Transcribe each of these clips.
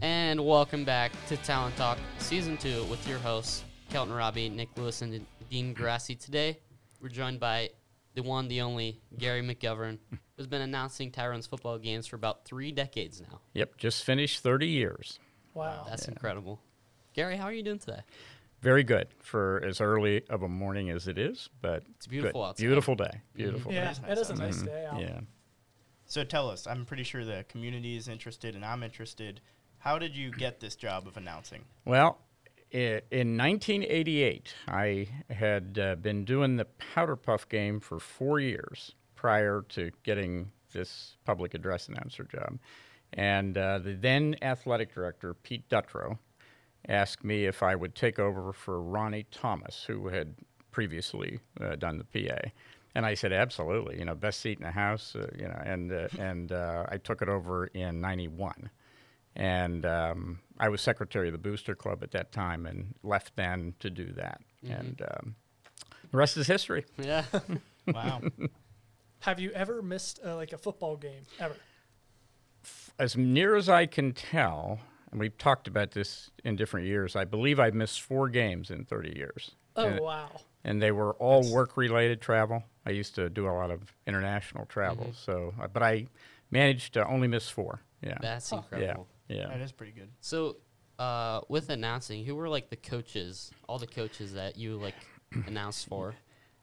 And welcome back to Talent Talk Season 2 with your hosts, Kelton Robbie, Nick Lewis, and Dean Grassi. Today, we're joined by the one, the only, Gary McGovern, who's been announcing Tyrone's football games for about three decades now. Yep, just finished 30 years. Wow. That's incredible. Gary, how are you doing today? Very good for as early of a morning as it is, but It's beautiful good. outside. Beautiful day. Mm-hmm. Beautiful yeah, day. is it is a outside. nice mm-hmm. day out. Yeah. So tell us, I'm pretty sure the community is interested and I'm interested. How did you get this job of announcing? Well, in 1988, I had uh, been doing the Powder Puff game for four years prior to getting this public address announcer job. And uh, the then athletic director, Pete Dutrow, asked me if I would take over for Ronnie Thomas, who had previously uh, done the PA. And I said, absolutely, you know, best seat in the house, uh, you know, and, uh, and uh, I took it over in 91. And um, I was secretary of the Booster Club at that time and left then to do that. And um, the rest is history. Yeah. Wow. Have you ever missed uh, like a football game ever? As near as I can tell, and we've talked about this in different years, I believe I've missed four games in 30 years. Oh And- wow. and they were all work related travel. I used to do a lot of international travel, so uh, but I managed to only miss four. Yeah, That's Huh. yeah, incredible. Yeah. That is pretty good. So, uh, with announcing, who were like the coaches, all the coaches that you like announced for?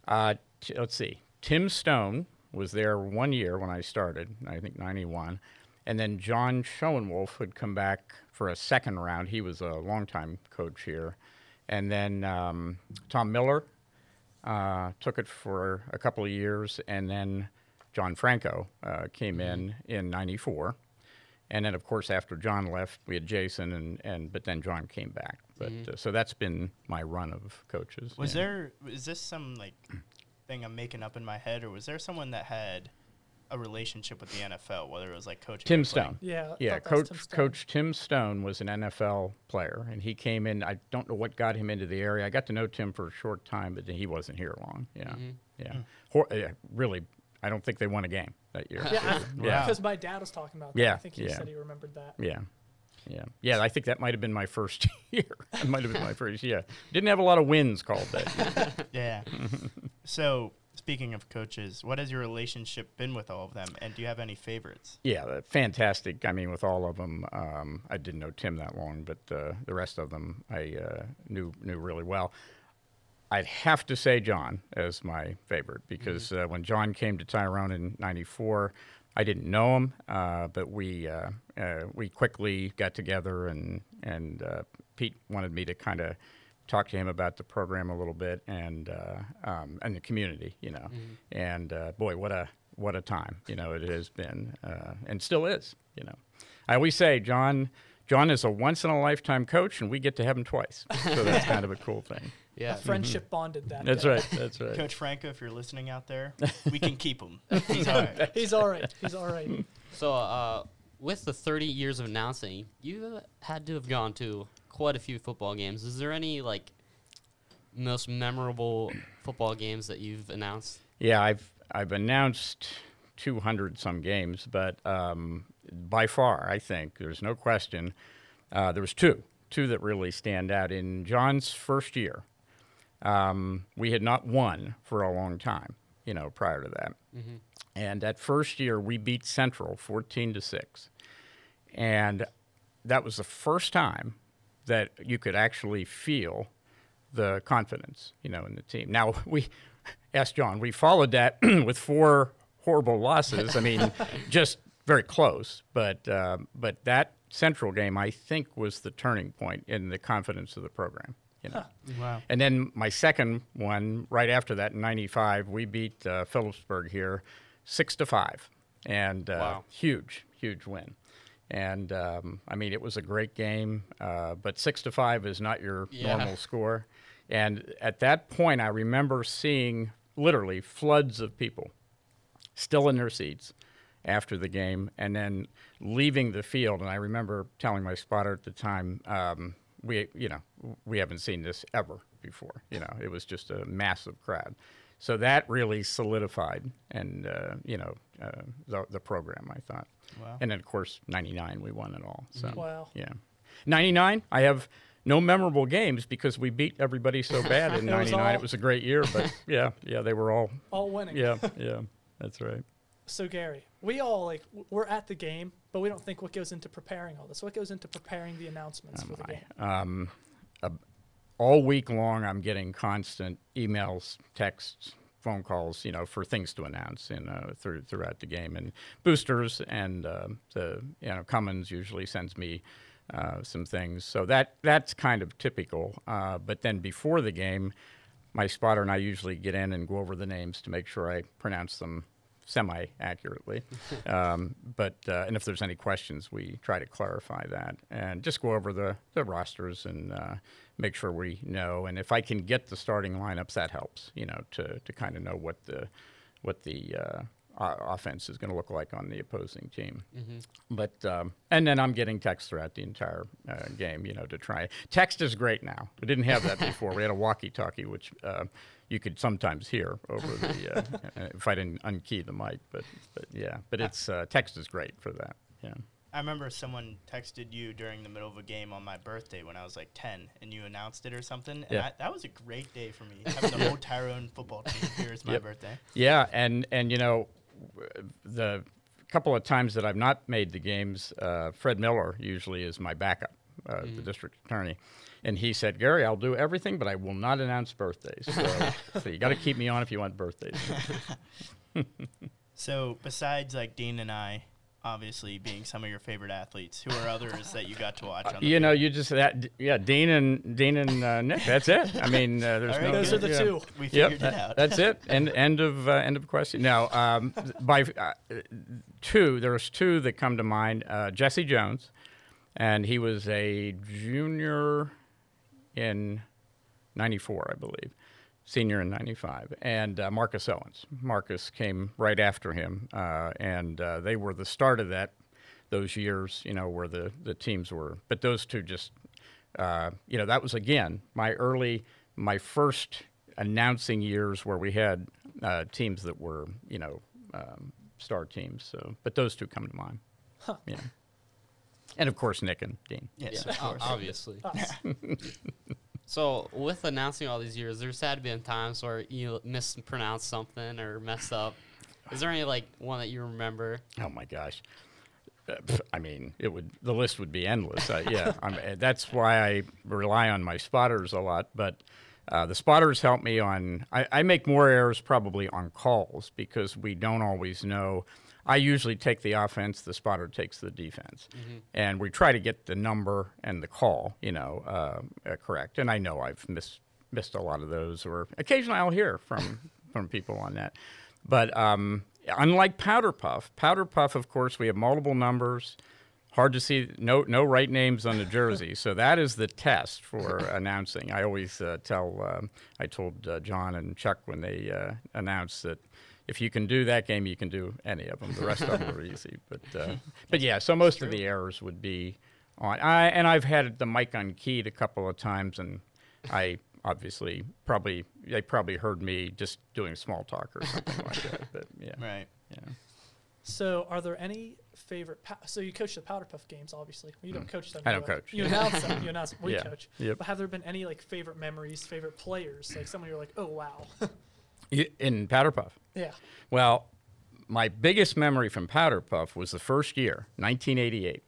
Uh, t- let's see. Tim Stone was there one year when I started, I think '91, and then John Schoenwolf would come back for a second round. He was a longtime coach here, and then um, Tom Miller uh, took it for a couple of years, and then John Franco uh, came in in '94. And then, of course, after John left, we had Jason, and, and but then John came back. But mm-hmm. uh, so that's been my run of coaches. Was yeah. there is this some like thing I'm making up in my head, or was there someone that had a relationship with the NFL, whether it was like coaching? Tim? Stone. Yeah. Yeah, thought that was coach Tim Stone. Coach Tim Stone was an NFL player, and he came in. I don't know what got him into the area. I got to know Tim for a short time, but he wasn't here long. Yeah, mm-hmm. yeah. Mm. Hor- yeah, really. I don't think they won a game that year. Yeah, Yeah. because my dad was talking about that. Yeah, I think he yeah. said he remembered that. Yeah. Yeah. Yeah, I think that might have been my first year. That might have been my first year. Didn't have a lot of wins called that year. Yeah. so speaking of coaches, what has your relationship been with all of them, and do you have any favorites? Yeah, uh, fantastic. I mean, with all of them, um, I didn't know Tim that long, but uh, the rest of them I uh, knew knew really well. I'd have to say John as my favorite because uh, when John came to Tyrone in '94, I didn't know him, uh, but we uh, uh, we quickly got together, and and uh, Pete wanted me to kind of talk to him about the program a little bit and uh, um, and the community, you know. And uh, boy, what a what a time, you know, it has been uh, and still is, you know. I always say John. John is a once in a lifetime coach, and we get to have him twice. So that's kind of a cool thing. Yeah. A friendship bonded that. That's day. right. That's right. Coach Franco, if you're listening out there, we can keep him. He's all right. He's all right. He's all right. So, uh, with the 30 years of announcing, you had to have gone to quite a few football games. Is there any like most memorable football games that you've announced? Yeah, I've I've announced 200 some games, but um, by far, I think there's no question. Uh, there was two, two that really stand out. In John's first year, um, we had not won for a long time. You know, prior to that, and that first year we beat Central 14 to six, and that was the first time that you could actually feel the confidence, you know, in the team. Now we asked John. We followed that with four horrible losses. I mean, just very close. But uh, but that Central game, I think, was the turning point in the confidence of the program. You know. Wow. And then my second one, right after that, in '95, we beat uh, Philipsburg here, six to five, and uh, Wow. huge, huge win. And um, I mean, it was a great game, uh, but six to five is not your Yeah. normal score. And at that point, I remember seeing literally floods of people still in their seats after the game, and then leaving the field. And I remember telling my spotter at the time, um, "We, you know, we haven't seen this ever before. You know, it was just a massive crowd." So that really solidified and uh, you know uh, the the program. I thought, Wow. and then of course '99 we won it all. So Wow. yeah, '99 I have no memorable games because we beat everybody so bad in It was '99. all- It was a great year, but yeah, yeah, they were all All winning. yeah, yeah, that's right. So Gary, we all like w- we're at the game, but we don't think what goes into preparing all this. What goes into preparing the announcements for the game? Um, uh, all week long, I'm getting constant emails, texts, phone calls, you know, for things to announce in uh, through, throughout the game, and boosters and uh, the you know Cummins usually sends me uh, some things, so that that's kind of typical. Uh, but then before the game, my spotter and I usually get in and go over the names to make sure I pronounce them semi accurately. um, but uh, and if there's any questions, we try to clarify that and just go over the, the rosters and uh, make sure we know. And if I can get the starting lineups, that helps. You know, to, to kind of know what the what the uh, offense is going to look like on the opposing team. But um, and then I'm getting text throughout the entire uh, game. You know, to try text is great now. We didn't have that before. we had a walkie-talkie, which uh, you could sometimes hear over the uh, uh, if I didn't unkey the mic. But but yeah, but it's uh, text is great for that. Yeah. I remember someone texted you during the middle of a game on my birthday when I was like 10, and you announced it or something. And Yeah. I, that was a great day for me, having the whole Tyrone football team here is my Yep. birthday. Yeah, and and you know, the couple of times that I've not made the games, uh, Fred Miller usually is my backup, uh, the district attorney, and he said, Gary, I'll do everything, but I will not announce birthdays. So, so you got to keep me on if you want birthdays. So, besides like Dean and I, obviously being some of your favorite athletes, who are others that you got to watch on the you know, field? you just that yeah, Dean and Dean and uh, Nick. That's it. I mean, uh, there's right, no. Those are the two. We Yep, figured it that- out. that's it. End end of uh, end of question. Now, um, by uh, two, there's two that come to mind. Uh, Jesse Jones, and he was a junior in '94, I believe, senior in '95, and uh, Marcus Owens. Marcus came right after him, uh, and uh, they were the start of that. Those years, you know, where the the teams were. But those two just uh, you know, that was again my early, my first announcing years where we had uh, teams that were, you know, um, star teams. So, but those two come to mind. Yeah. And of course, Nick and Dean. yes, Yeah, of course. obviously. So with announcing all these years, there's had to been times where you mispronounced something or messed up. Is there any like one that you remember? Oh my gosh. Uh, I mean, it would the list would be endless. Uh, yeah, I'm, uh, that's why I rely on my spotters a lot. But uh, the spotters help me on. I, I make more errors probably on calls because we don't always know. I usually take the offense. The spotter takes the defense, and we try to get the number and the call, you know, uh, uh, correct. And I know I've missed missed a lot of those, or occasionally I'll hear from from people on that. But um, unlike Powder Puff, Powder Puff, of course, we have multiple numbers. Hard to see, no no right names on the jersey. so that is the test for announcing. I always uh, tell, um, I told uh, John and Chuck when they uh, announced that if you can do that game, you can do any of them. The rest of them are easy. But uh, but yeah, so most of the errors would be on. I, and I've had the mic unkeyed a couple of times, and I obviously probably they probably heard me just doing small talk or something like that. But yeah, Right. yeah. So, are there any favorite? pow- so, you coach the Powder Puff games, obviously. You don't coach them. I you, don't coach, You announce them. You announce. We Yeah. coach. Yep. But have there been any like favorite memories, favorite players, like someone you're like, oh wow, Y- In Powder Puff. yeah. Well, my biggest memory from Powder Puff was the first year, 1988,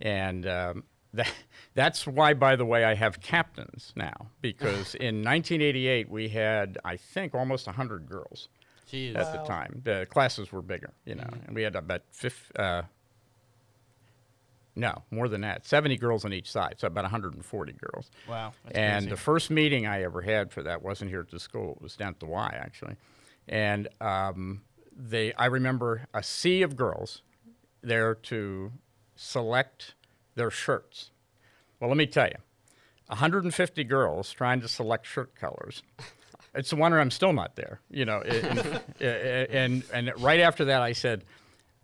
and um, that, that's why, by the way, I have captains now because in 1988 we had, I think, almost 100 girls Jeez. at the time. The classes were bigger, you know, and we had about fif- uh, no, more than that, 70 girls on each side, so about 140 girls. Wow. And crazy. the first meeting I ever had for that wasn't here at the school; it was down at the Y actually. And um, they, I remember a sea of girls there to select their shirts. Well, let me tell you, 150 girls trying to select shirt colors. It's a wonder I'm still not there, you know. And, and, and right after that, I said,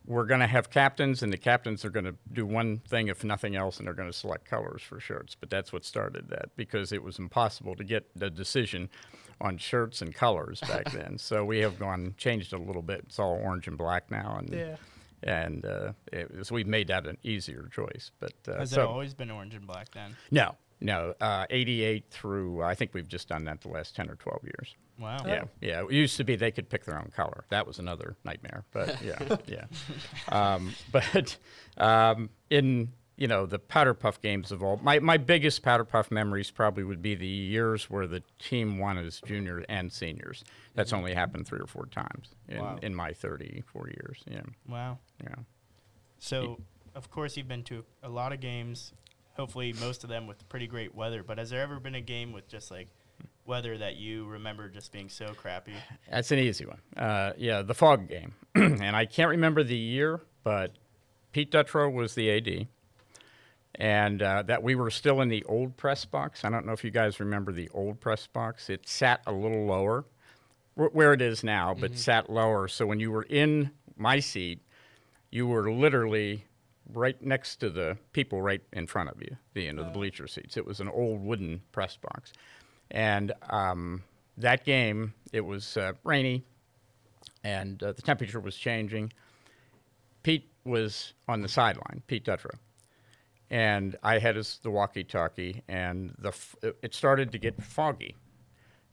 we're going to have captains, and the captains are going to do one thing, if nothing else, and they're going to select colors for shirts. But that's what started that because it was impossible to get the decision on shirts and colors back then. So we have gone changed a little bit. It's all orange and black now, and Yeah. and uh, it, so we've made that an easier choice. But uh, Has so it always been orange and black then? no, no, uh, 88 through I think we've just done that the last 10 or 12 years. Wow. Yeah, yeah. It used to be they could pick their own color. That was another nightmare. But yeah, yeah. Um, but um, in you know the powder puff games of all, my my biggest powder puff memories probably would be the years where the team won as juniors and seniors. That's only happened three or four times in, Wow. in my 34 years. Yeah, Wow. yeah. So, of course, you've been to a lot of games. Hopefully, most of them with pretty great weather. But has there ever been a game with just like weather that you remember just being so crappy? That's an easy one. Uh, yeah, the fog game, and I can't remember the year, but Pete Dutrow was the AD, and uh, that we were still in the old press box. I don't know if you guys remember the old press box. It sat a little lower, wh- where it is now, but sat lower. So when you were in my seat, you were literally right next to the people right in front of you, the end of the bleacher seats. It was an old wooden press box, and um, that game it was uh, rainy, and uh, the temperature was changing. Pete was on the sideline, Pete Dutrow, and I had his, the walkie-talkie, and the f- it started to get foggy.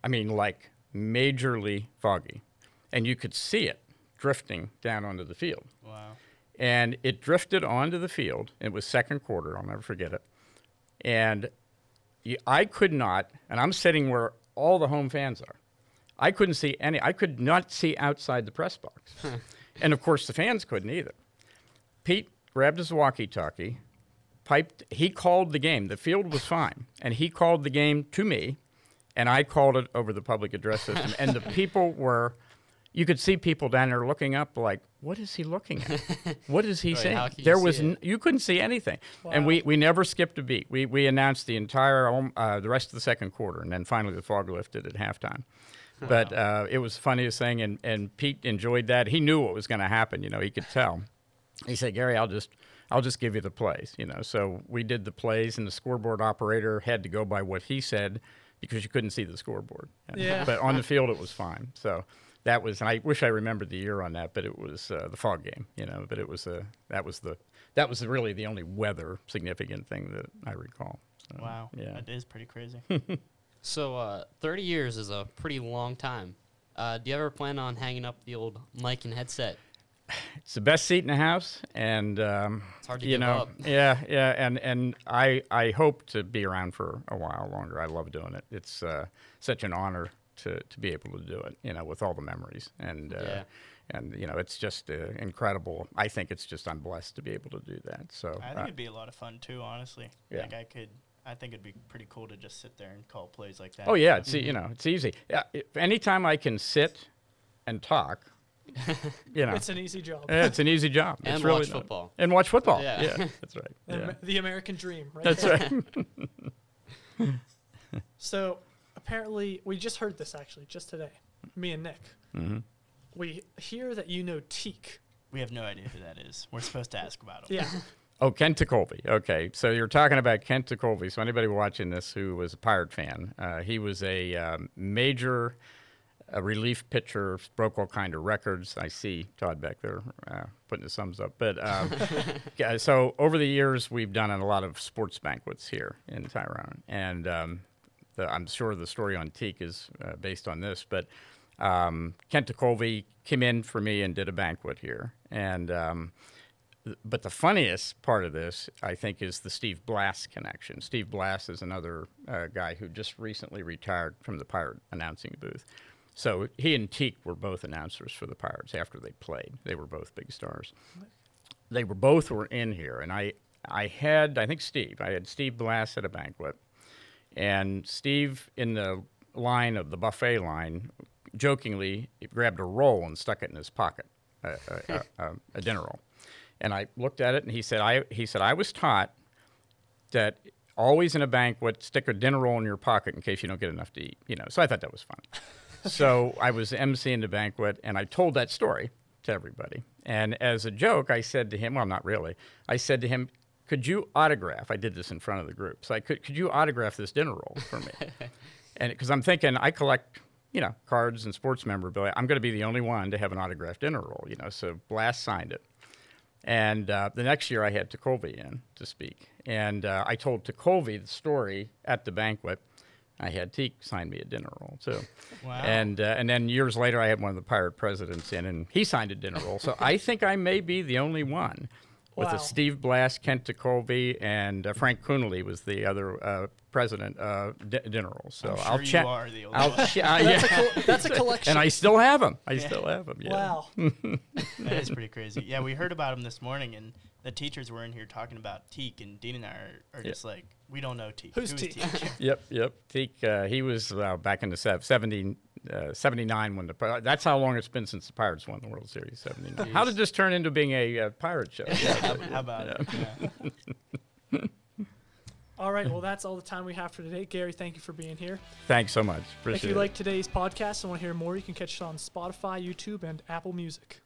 I mean, like majorly foggy, and you could see it drifting down onto the field Wow. And it drifted onto the field. It was second quarter. I'll never forget it. And I could not, and I'm sitting where all the home fans are. I couldn't see any. I could not see outside the press box, and of course the fans couldn't either. Pete grabbed his walkie-talkie, piped. He called the game. The field was fine, and he called the game to me, and I called it over the public address system. and the people were. You could see people down there looking up, like, "What is he looking at? What is he Right, saying?" how can you there see was it? n- you couldn't see anything, and we, we never skipped a beat. We we announced the entire um, uh, the rest of the second quarter, and then finally the fog lifted at halftime. But uh, it was the funniest thing, and, and Pete enjoyed that. He knew what was going to happen. You know, he could tell. He said, "Gary, I'll just I'll just give you the plays." You know, so we did the plays, and the scoreboard operator had to go by what he said because you couldn't see the scoreboard. Yeah. But on the field, it was fine. So that was, and I wish I remembered the year on that, but it was uh, the fog game. You know, but it was uh, that was the that was really the only weather significant thing that I recall. So, Wow. Yeah. That is pretty crazy. So, uh, 30 years is a pretty long time. Uh, do you ever plan on hanging up the old mic and headset? It's the best seat in the house, and um, It's hard to you give know, up. yeah, yeah, and and I I hope to be around for a while longer. I love doing it. It's uh, such an honor to to be able to do it. You know, with all the memories and. Uh, Yeah. And you know it's just uh, incredible. I think it's just I'm blessed to be able to do that. So I think uh, it'd be a lot of fun too, honestly. Yeah. Like I could, I think it'd be pretty cool to just sit there and call plays like that. Oh yeah, it's e you know it's easy. Yeah, if anytime I can sit and talk, you know, It's an easy job. yeah, it's an easy job. And it's really watch not- football. And watch football. Yeah. Yeah, that's right. The, Yeah. Amer- the American dream, right? That's there. right. So apparently, we just heard this actually just today. Me and Nick. Mhm. We hear that you know Teak. We have no idea who that is. We're supposed to ask about him. Yeah. Oh, Kent Tekulve. Okay, so you're talking about Kent Tekulve. So anybody watching this who was a Pirate fan, uh, he was a um, major uh, relief pitcher, broke all kind of records. I see Todd back there uh, putting his thumbs up. But um, yeah, so over the years, we've done a lot of sports banquets here in Tyrone, and um, the, I'm sure the story on Teak is uh, based on this, but. Um, Kent Tekulve came in for me and did a banquet here, and um, but the funniest part of this, I think, is the Steve Blass connection. Steve Blass is another uh, guy who just recently retired from the Pirate announcing booth. So he and Teak were both announcers for the Pirates after they played. They were both big stars. They were both were in here, and I I had I think Steve. I had Steve Blass at a banquet, and Steve in the line of the buffet line, jokingly grabbed a roll and stuck it in his pocket, a, a, a, a dinner roll. And I looked at it, and he said, "I he said I was taught that always in a banquet, stick a dinner roll in your pocket in case you don't get enough to eat." You know, so I thought that was fun. so I was emceeing the banquet, and I told that story to everybody. And as a joke, I said to him, well, not really. I said to him, could you autograph? I did this in front of the group. So I could, could you autograph this dinner roll for me? and because I'm thinking I collect, you know, cards and sports memorabilia. I'm going to be the only one to have an autographed dinner roll, you know. So Blass signed it. And uh, the next year I had Tekulve in to speak. And uh, I told Tekulve the story at the banquet. I had Teak sign me a dinner roll too. Wow. And uh, and then years later, I had one of the pirate presidents in, and he signed a dinner roll. So I think I may be the only one with Wow. a Steve Blass, Kent Tekulve, and uh, Frank Coonelly was the other uh, president uh, di- dinner roll. So I'm sure will check. are the only I'll one. che- uh, That's, a yeah. col- that's a collection. and I still have them. I still have them. Yeah. Wow. That is pretty crazy. Yeah, we heard about him this morning, and the teachers were in here talking about Teak, and Dean and I are, are Yeah. just like, we don't know Teak. Who's Who is Teak? Yep, yep. Teak, uh, he was uh, back in the sev- 70, uh, 79 when the that's how long it's been since the Pirates won the World Series. Seventy nine. How did this turn into being a uh, pirate show? how, how about it? Yeah. All right. Well, that's all the time we have for today. Gary, thank you for being here. Thanks so much. Appreciate if you it. like today's podcast and want to hear more, you can catch it on Spotify, YouTube, and Apple Music.